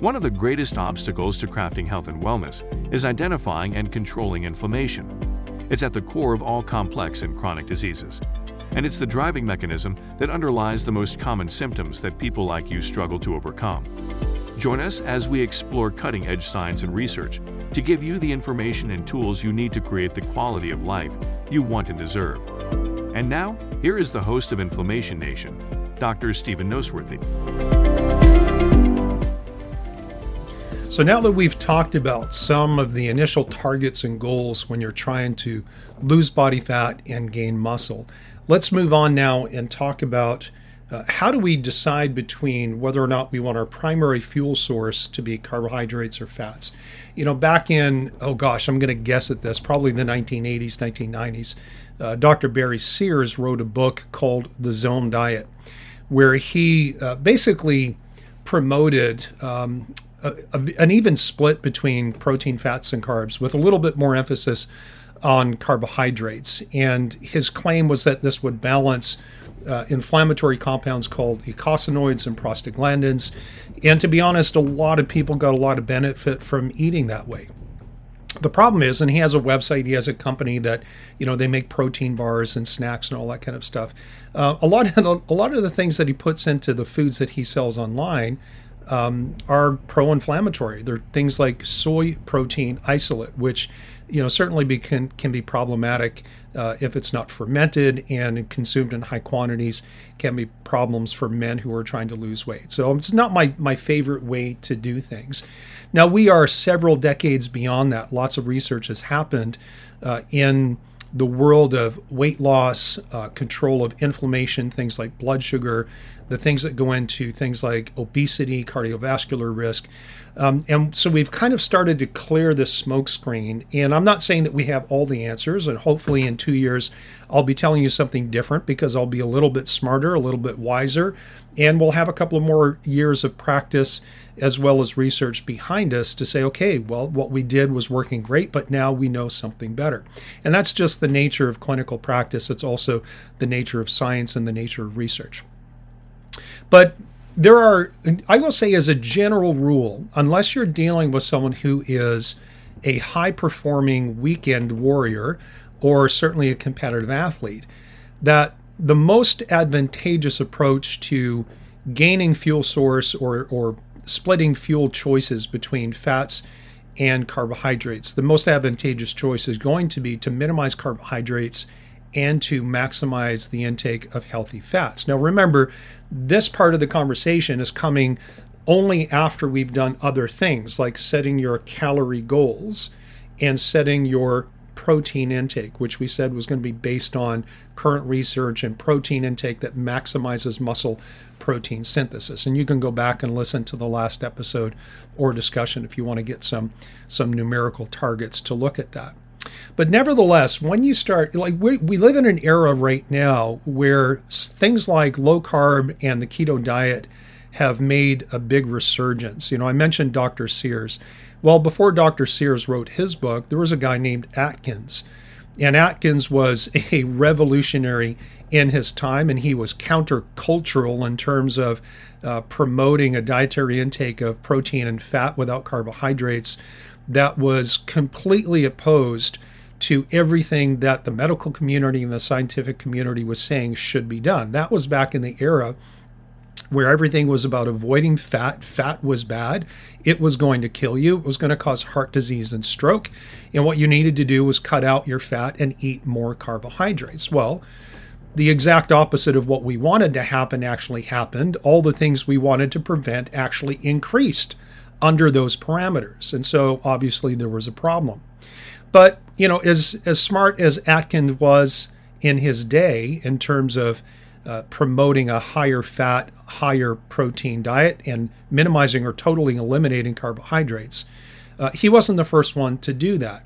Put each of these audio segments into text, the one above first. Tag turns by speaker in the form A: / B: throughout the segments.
A: One of the greatest obstacles to crafting health and wellness is identifying and controlling inflammation. It's at the core of all complex and chronic diseases. And it's the driving mechanism that underlies the most common symptoms that people like you struggle to overcome. Join us as we explore cutting edge science and research to give you the information and tools you need to create the quality of life you want and deserve. And now, here is the host of Inflammation Nation, Dr. Stephen Noseworthy.
B: So, now that we've talked about some of the initial targets and goals when you're trying to lose body fat and gain muscle, let's move on now and talk about uh, how do we decide between whether or not we want our primary fuel source to be carbohydrates or fats? You know, back in, oh gosh, I'm going to guess at this, probably the 1980s, 1990s, uh, Dr. Barry Sears wrote a book called The Zone Diet, where he uh, basically promoted um, a, an even split between protein, fats, and carbs, with a little bit more emphasis on carbohydrates. And his claim was that this would balance uh, inflammatory compounds called eicosanoids and prostaglandins. And to be honest, a lot of people got a lot of benefit from eating that way. The problem is, and he has a website, he has a company that, you know, they make protein bars and snacks and all that kind of stuff. Uh, a lot of the, a lot of the things that he puts into the foods that he sells online um, are pro-inflammatory. They're things like soy protein isolate, which you know certainly be, can can be problematic uh, if it's not fermented and consumed in high quantities. Can be problems for men who are trying to lose weight. So it's not my my favorite way to do things. Now we are several decades beyond that. Lots of research has happened uh, in the world of weight loss, uh, control of inflammation, things like blood sugar, the things that go into things like obesity, cardiovascular risk. Um, and so we've kind of started to clear the smoke screen. And I'm not saying that we have all the answers. And hopefully, in two years, I'll be telling you something different because I'll be a little bit smarter, a little bit wiser, and we'll have a couple of more years of practice as well as research behind us to say, okay, well, what we did was working great, but now we know something better. And that's just the nature of clinical practice. It's also the nature of science and the nature of research. But there are, I will say, as a general rule, unless you're dealing with someone who is a high performing weekend warrior or certainly a competitive athlete, that the most advantageous approach to gaining fuel source or, or splitting fuel choices between fats and carbohydrates, the most advantageous choice is going to be to minimize carbohydrates and to maximize the intake of healthy fats. Now, remember, this part of the conversation is coming only after we've done other things like setting your calorie goals and setting your protein intake, which we said was going to be based on current research and protein intake that maximizes muscle protein synthesis. And you can go back and listen to the last episode or discussion if you want to get some some numerical targets to look at that. But nevertheless, when you start, like we, we live in an era right now where things like low carb and the keto diet have made a big resurgence. You know, I mentioned Dr. Sears. Well, before Dr. Sears wrote his book, there was a guy named Atkins. And Atkins was a revolutionary in his time, and he was countercultural in terms of uh, promoting a dietary intake of protein and fat without carbohydrates that was completely opposed to everything that the medical community and the scientific community was saying should be done. That was back in the era where everything was about avoiding fat. Fat was bad. It was going to kill you. It was going to cause heart disease and stroke. And what you needed to do was cut out your fat and eat more carbohydrates. Well, the exact opposite of what we wanted to happen actually happened. All the things we wanted to prevent actually increased under those parameters. And so obviously there was a problem. But, you know, as, as smart as Atkins was in his day in terms of uh, promoting a higher fat, higher protein diet and minimizing or totally eliminating carbohydrates, uh, he wasn't the first one to do that.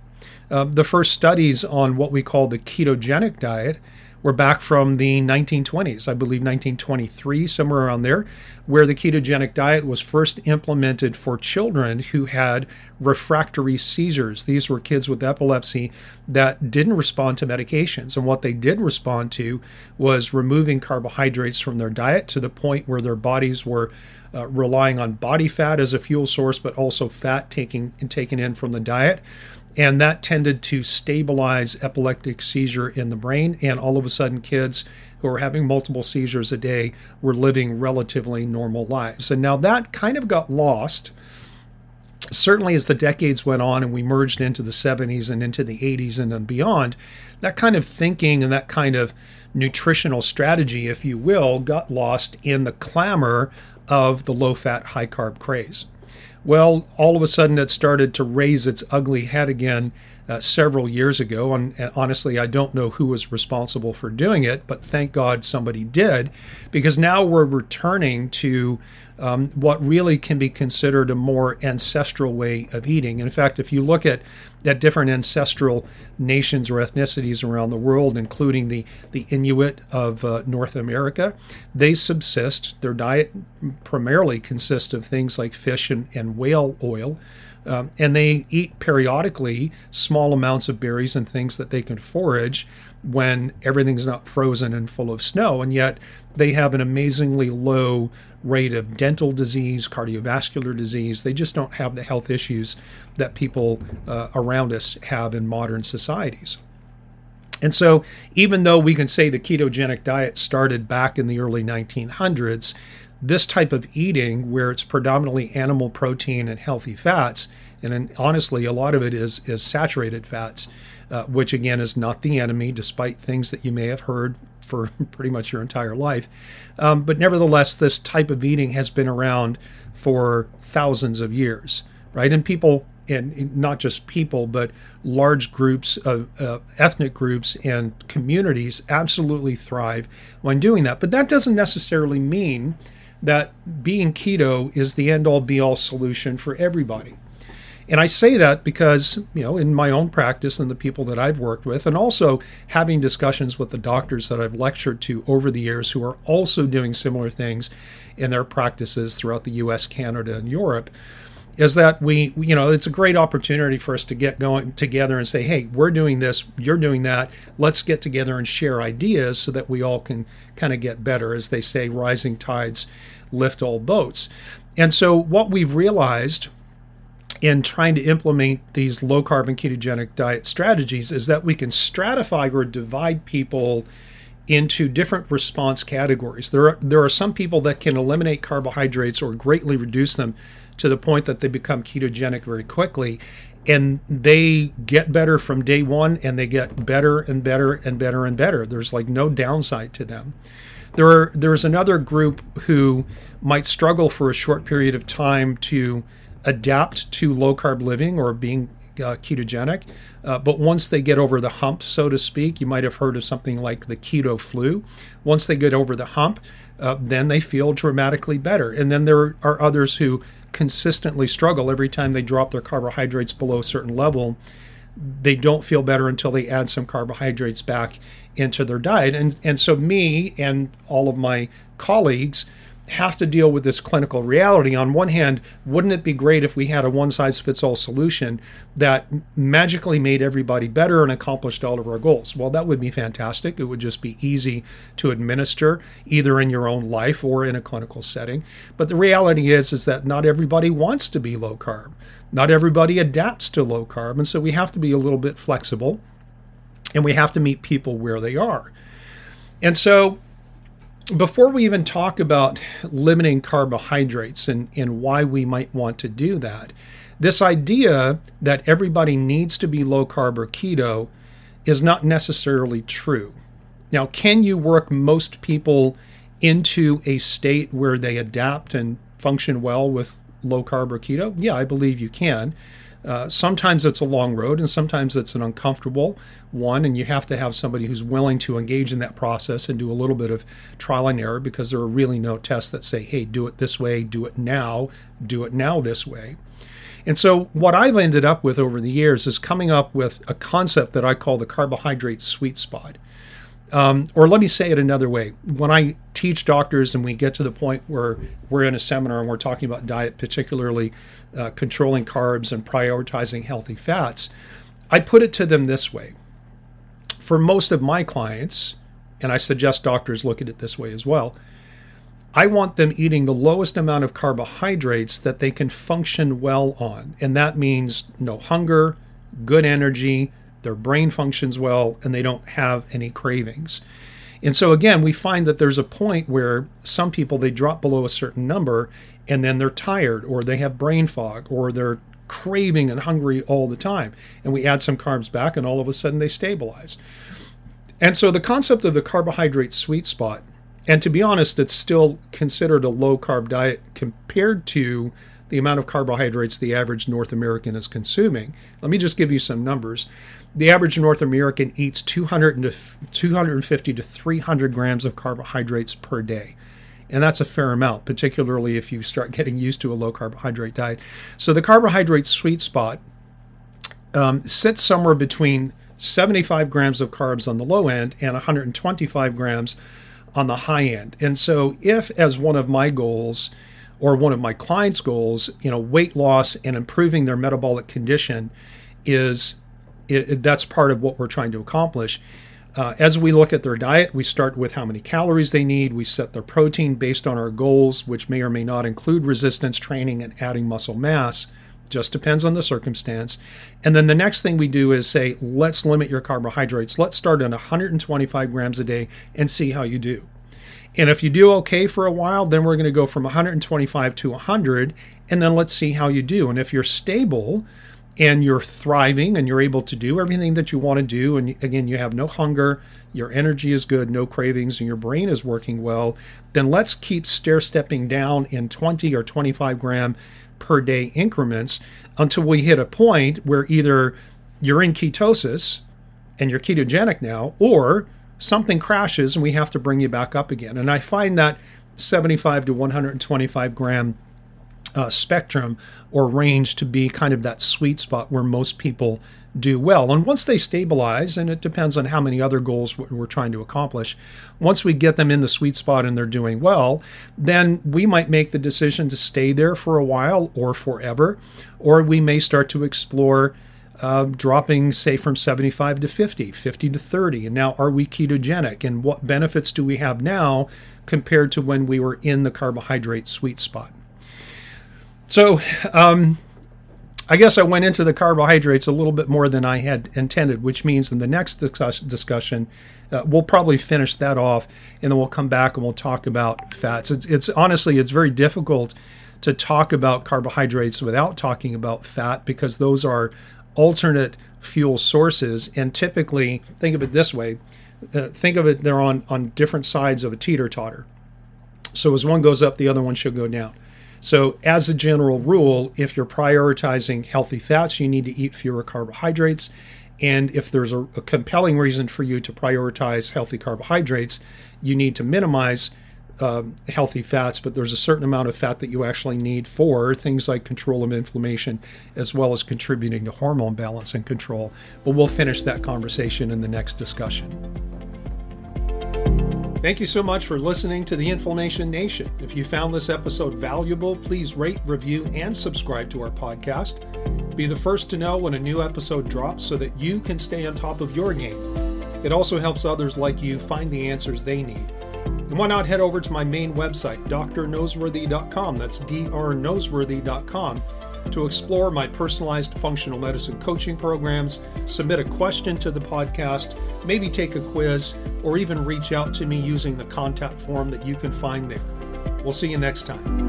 B: Uh, the first studies on what we call the ketogenic diet were back from the 1920s, I believe 1923, somewhere around there, where the ketogenic diet was first implemented for children who had refractory seizures. These were kids with epilepsy that didn't respond to medications. And what they did respond to was removing carbohydrates from their diet to the point where their bodies were uh, relying on body fat as a fuel source, but also fat taking taken in from the diet and that tended to stabilize epileptic seizure in the brain. And all of a sudden kids who were having multiple seizures a day were living relatively normal lives. And now that kind of got lost. Certainly as the decades went on and we merged into the 70s and into the 80s and then beyond that kind of thinking and that kind of nutritional strategy if you will got lost in the clamor of the low fat high carb craze well, all of a sudden it started to raise its ugly head again uh, several years ago. And, and, honestly, I don't know who was responsible for doing it, but thank God somebody did, because now we're returning to um, what really can be considered a more ancestral way of eating. In fact, if you look at at different ancestral nations or ethnicities around the world, including the, the Inuit of uh, North America, they subsist. Their diet primarily consists of things like fish and, and whale oil. Um, and they eat periodically small amounts of berries and things that they can forage when everything's not frozen and full of snow. And yet they have an amazingly low rate of dental disease, cardiovascular disease. They just don't have the health issues that people uh, around us have in modern societies. And so, even though we can say the ketogenic diet started back in the early 1900s, this type of eating, where it's predominantly animal protein and healthy fats, and honestly, a lot of it is, is saturated fats, uh, which again is not the enemy, despite things that you may have heard for pretty much your entire life. Um, but nevertheless, this type of eating has been around for thousands of years, right? And people, and not just people, but large groups of uh, ethnic groups and communities absolutely thrive when doing that. But that doesn't necessarily mean that being keto is the end all be all solution for everybody. And I say that because, you know, in my own practice and the people that I've worked with, and also having discussions with the doctors that I've lectured to over the years who are also doing similar things in their practices throughout the US, Canada, and Europe, is that we, you know, it's a great opportunity for us to get going together and say, hey, we're doing this, you're doing that. Let's get together and share ideas so that we all can kind of get better. As they say, rising tides lift all boats. And so what we've realized in trying to implement these low carbon ketogenic diet strategies is that we can stratify or divide people into different response categories. There are, there are some people that can eliminate carbohydrates or greatly reduce them to the point that they become ketogenic very quickly and they get better from day one and they get better and better and better and better. There's like no downside to them. There are there's another group who might struggle for a short period of time to adapt to low carb living or being uh, ketogenic. Uh, but once they get over the hump, so to speak, you might have heard of something like the keto flu. Once they get over the hump, uh, then they feel dramatically better. And then there are others who consistently struggle every time they drop their carbohydrates below a certain level. They don't feel better until they add some carbohydrates back into their diet. And, and so, me and all of my colleagues, have to deal with this clinical reality. On one hand, wouldn't it be great if we had a one size fits all solution that magically made everybody better and accomplished all of our goals? Well, that would be fantastic. It would just be easy to administer either in your own life or in a clinical setting. But the reality is is that not everybody wants to be low carb. Not everybody adapts to low carb, and so we have to be a little bit flexible and we have to meet people where they are. And so before we even talk about limiting carbohydrates and, and why we might want to do that, this idea that everybody needs to be low carb or keto is not necessarily true. Now, can you work most people into a state where they adapt and function well with low carb or keto? Yeah, I believe you can. Uh, sometimes it's a long road and sometimes it's an uncomfortable one, and you have to have somebody who's willing to engage in that process and do a little bit of trial and error because there are really no tests that say, hey, do it this way, do it now, do it now this way. And so, what I've ended up with over the years is coming up with a concept that I call the carbohydrate sweet spot. Um, or let me say it another way. When I teach doctors and we get to the point where we're in a seminar and we're talking about diet, particularly uh, controlling carbs and prioritizing healthy fats, I put it to them this way. For most of my clients, and I suggest doctors look at it this way as well, I want them eating the lowest amount of carbohydrates that they can function well on. And that means no hunger, good energy, their brain functions well, and they don't have any cravings. And so again, we find that there's a point where some people they drop below a certain number and then they're tired or they have brain fog or they're craving and hungry all the time. And we add some carbs back and all of a sudden they stabilize. And so the concept of the carbohydrate sweet spot, and to be honest, it's still considered a low carb diet compared to the amount of carbohydrates the average North American is consuming. Let me just give you some numbers. The average North American eats 200 to 250 to 300 grams of carbohydrates per day. And that's a fair amount, particularly if you start getting used to a low carbohydrate diet. So the carbohydrate sweet spot um, sits somewhere between 75 grams of carbs on the low end and 125 grams on the high end. And so, if as one of my goals, or one of my clients' goals, you know, weight loss and improving their metabolic condition is it, that's part of what we're trying to accomplish. Uh, as we look at their diet, we start with how many calories they need. We set their protein based on our goals, which may or may not include resistance training and adding muscle mass. Just depends on the circumstance. And then the next thing we do is say, let's limit your carbohydrates. Let's start at 125 grams a day and see how you do. And if you do okay for a while, then we're going to go from 125 to 100, and then let's see how you do. And if you're stable and you're thriving and you're able to do everything that you want to do, and again, you have no hunger, your energy is good, no cravings, and your brain is working well, then let's keep stair stepping down in 20 or 25 gram per day increments until we hit a point where either you're in ketosis and you're ketogenic now, or something crashes and we have to bring you back up again. And I find that 75 to 125 gram uh, spectrum or range to be kind of that sweet spot where most people do well. And once they stabilize, and it depends on how many other goals we're trying to accomplish, once we get them in the sweet spot and they're doing well, then we might make the decision to stay there for a while or forever, or we may start to explore uh, dropping, say, from 75 to 50, 50 to 30. And now, are we ketogenic? And what benefits do we have now compared to when we were in the carbohydrate sweet spot? So, um, I guess I went into the carbohydrates a little bit more than I had intended, which means in the next discussion, uh, we'll probably finish that off, and then we'll come back and we'll talk about fats. It's, it's honestly, it's very difficult to talk about carbohydrates without talking about fat because those are alternate fuel sources. And typically, think of it this way uh, think of it, they're on, on different sides of a teeter totter. So as one goes up, the other one should go down. So, as a general rule, if you're prioritizing healthy fats, you need to eat fewer carbohydrates. And if there's a, a compelling reason for you to prioritize healthy carbohydrates, you need to minimize uh, healthy fats, but there's a certain amount of fat that you actually need for things like control of inflammation, as well as contributing to hormone balance and control. But we'll finish that conversation in the next discussion. Thank you so much for listening to the Inflammation Nation. If you found this episode valuable, please rate, review, and subscribe to our podcast. Be the first to know when a new episode drops so that you can stay on top of your game. It also helps others like you find the answers they need. And why not head over to my main website, drnoseworthy.com, that's drnoseworthy.com, to explore my personalized functional medicine coaching programs, submit a question to the podcast, maybe take a quiz, or even reach out to me using the contact form that you can find there. We'll see you next time.